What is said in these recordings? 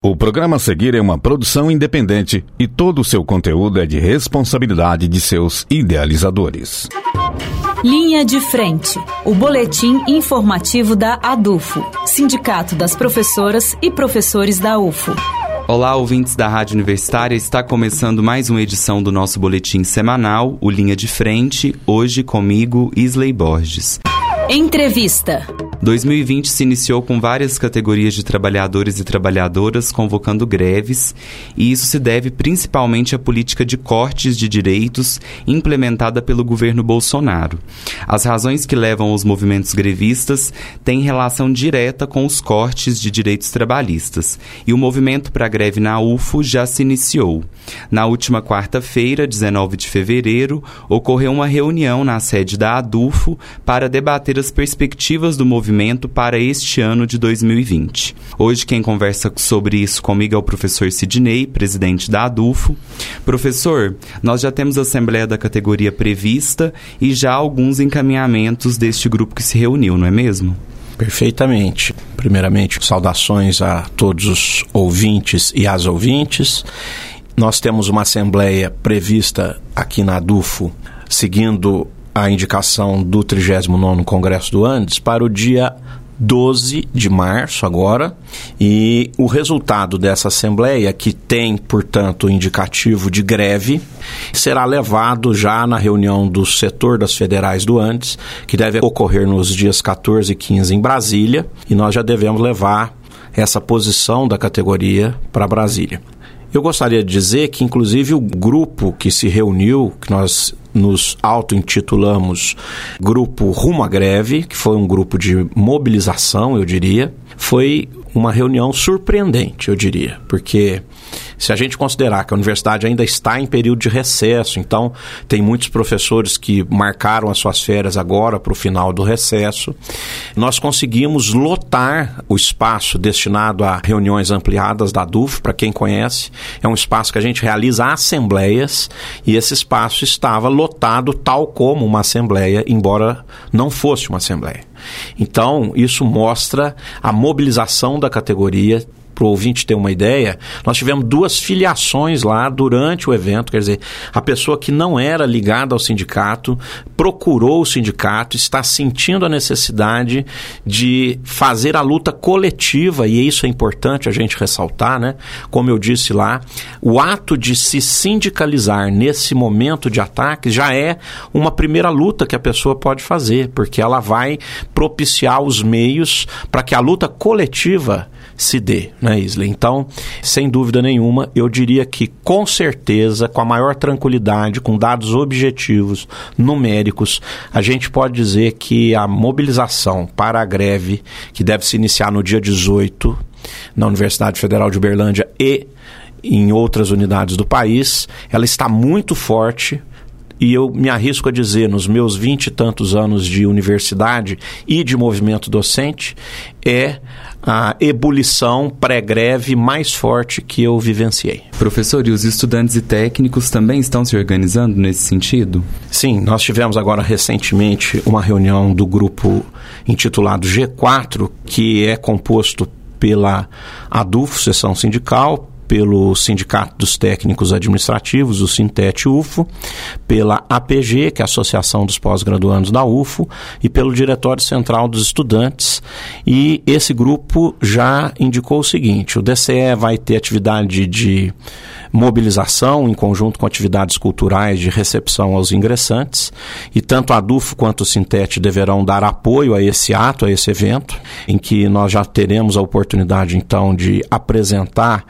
O programa a seguir é uma produção independente e todo o seu conteúdo é de responsabilidade de seus idealizadores. Linha de Frente, o boletim informativo da ADUFO, Sindicato das Professoras e Professores da UFO. Olá, ouvintes da Rádio Universitária. Está começando mais uma edição do nosso boletim semanal, o Linha de Frente, hoje comigo, Isley Borges. Entrevista. 2020 se iniciou com várias categorias de trabalhadores e trabalhadoras convocando greves, e isso se deve principalmente à política de cortes de direitos implementada pelo governo Bolsonaro. As razões que levam os movimentos grevistas têm relação direta com os cortes de direitos trabalhistas, e o movimento para a greve na UFO já se iniciou. Na última quarta-feira, 19 de fevereiro, ocorreu uma reunião na sede da ADUFO para debater as perspectivas do movimento para este ano de 2020. Hoje quem conversa sobre isso comigo é o professor Sidney, presidente da ADUFO. Professor, nós já temos a assembleia da categoria prevista e já alguns encaminhamentos deste grupo que se reuniu, não é mesmo? Perfeitamente. Primeiramente, saudações a todos os ouvintes e as ouvintes. Nós temos uma assembleia prevista aqui na ADUFO, seguindo a indicação do 39º Congresso do Andes, para o dia 12 de março agora, e o resultado dessa assembleia, que tem, portanto, o indicativo de greve, será levado já na reunião do setor das federais do Andes, que deve ocorrer nos dias 14 e 15 em Brasília, e nós já devemos levar essa posição da categoria para Brasília. Eu gostaria de dizer que, inclusive, o grupo que se reuniu, que nós nos auto-intitulamos Grupo Rumo à Greve, que foi um grupo de mobilização, eu diria, foi uma reunião surpreendente, eu diria, porque se a gente considerar que a universidade ainda está em período de recesso, então tem muitos professores que marcaram as suas férias agora para o final do recesso, nós conseguimos lotar o espaço destinado a reuniões ampliadas da DUF, para quem conhece, é um espaço que a gente realiza assembleias e esse espaço estava lotado tal como uma assembleia, embora não fosse uma assembleia. Então, isso mostra a mobilização da categoria para o ouvinte ter uma ideia, nós tivemos duas filiações lá durante o evento, quer dizer, a pessoa que não era ligada ao sindicato procurou o sindicato, está sentindo a necessidade de fazer a luta coletiva, e isso é importante a gente ressaltar, né? Como eu disse lá, o ato de se sindicalizar nesse momento de ataque já é uma primeira luta que a pessoa pode fazer, porque ela vai propiciar os meios para que a luta coletiva se dê, né, Isley? Então, sem dúvida nenhuma, eu diria que com certeza, com a maior tranquilidade, com dados objetivos, numéricos, a gente pode dizer que a mobilização para a greve, que deve se iniciar no dia 18 na Universidade Federal de Uberlândia e em outras unidades do país, ela está muito forte e eu me arrisco a dizer, nos meus vinte e tantos anos de universidade e de movimento docente, é a ebulição pré-greve mais forte que eu vivenciei. Professor, e os estudantes e técnicos também estão se organizando nesse sentido? Sim, nós tivemos agora recentemente uma reunião do grupo intitulado G4, que é composto pela ADUF, Sessão Sindical, pelo Sindicato dos Técnicos Administrativos, o Sintet UFO, pela APG, que é a Associação dos Pós-Graduandos da UFO, e pelo Diretório Central dos Estudantes. E esse grupo já indicou o seguinte: o DCE vai ter atividade de mobilização em conjunto com atividades culturais de recepção aos ingressantes, e tanto a DUFO quanto o Sintet deverão dar apoio a esse ato, a esse evento, em que nós já teremos a oportunidade então de apresentar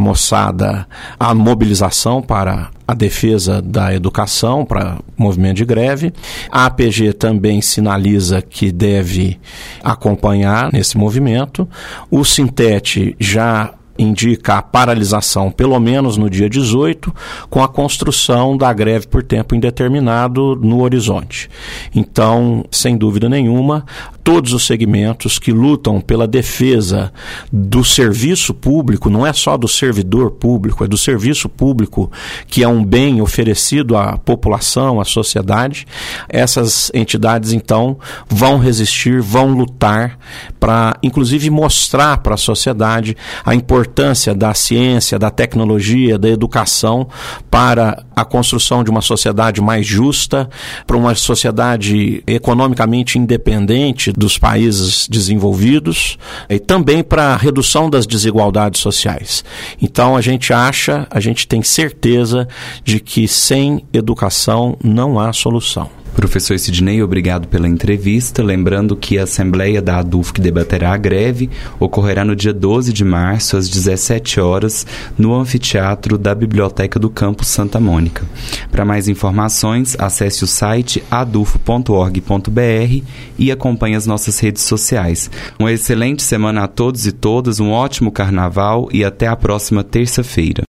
moçada a mobilização para a defesa da educação para movimento de greve. A APG também sinaliza que deve acompanhar nesse movimento. O Sintet já indica a paralisação, pelo menos no dia 18, com a construção da greve por tempo indeterminado no horizonte. Então, sem dúvida nenhuma, todos os segmentos que lutam pela defesa do serviço público, não é só do servidor público, é do serviço público, que é um bem oferecido à população, à sociedade, essas entidades então vão resistir, vão lutar para, inclusive, mostrar para a sociedade a importância importância da ciência, da tecnologia, da educação para a construção de uma sociedade mais justa, para uma sociedade economicamente independente dos países desenvolvidos e também para a redução das desigualdades sociais. Então a gente acha, a gente tem certeza de que sem educação não há solução. Professor Sidney, obrigado pela entrevista. Lembrando que a Assembleia da ADUF que debaterá a greve ocorrerá no dia 12 de março, às 17 horas, no anfiteatro da Biblioteca do Campus Santa Mônica. Para mais informações, acesse o site adufo.org.br e acompanhe as nossas redes sociais. Uma excelente semana a todos e todas, um ótimo carnaval e até a próxima terça-feira.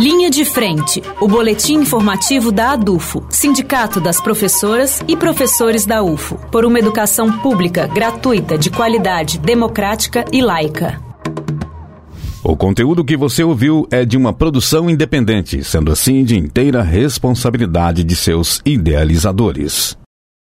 Linha de Frente, o boletim informativo da ADUFO, Sindicato das Professoras e Professores da UFO, por uma educação pública, gratuita, de qualidade, democrática e laica. O conteúdo que você ouviu é de uma produção independente, sendo assim de inteira responsabilidade de seus idealizadores.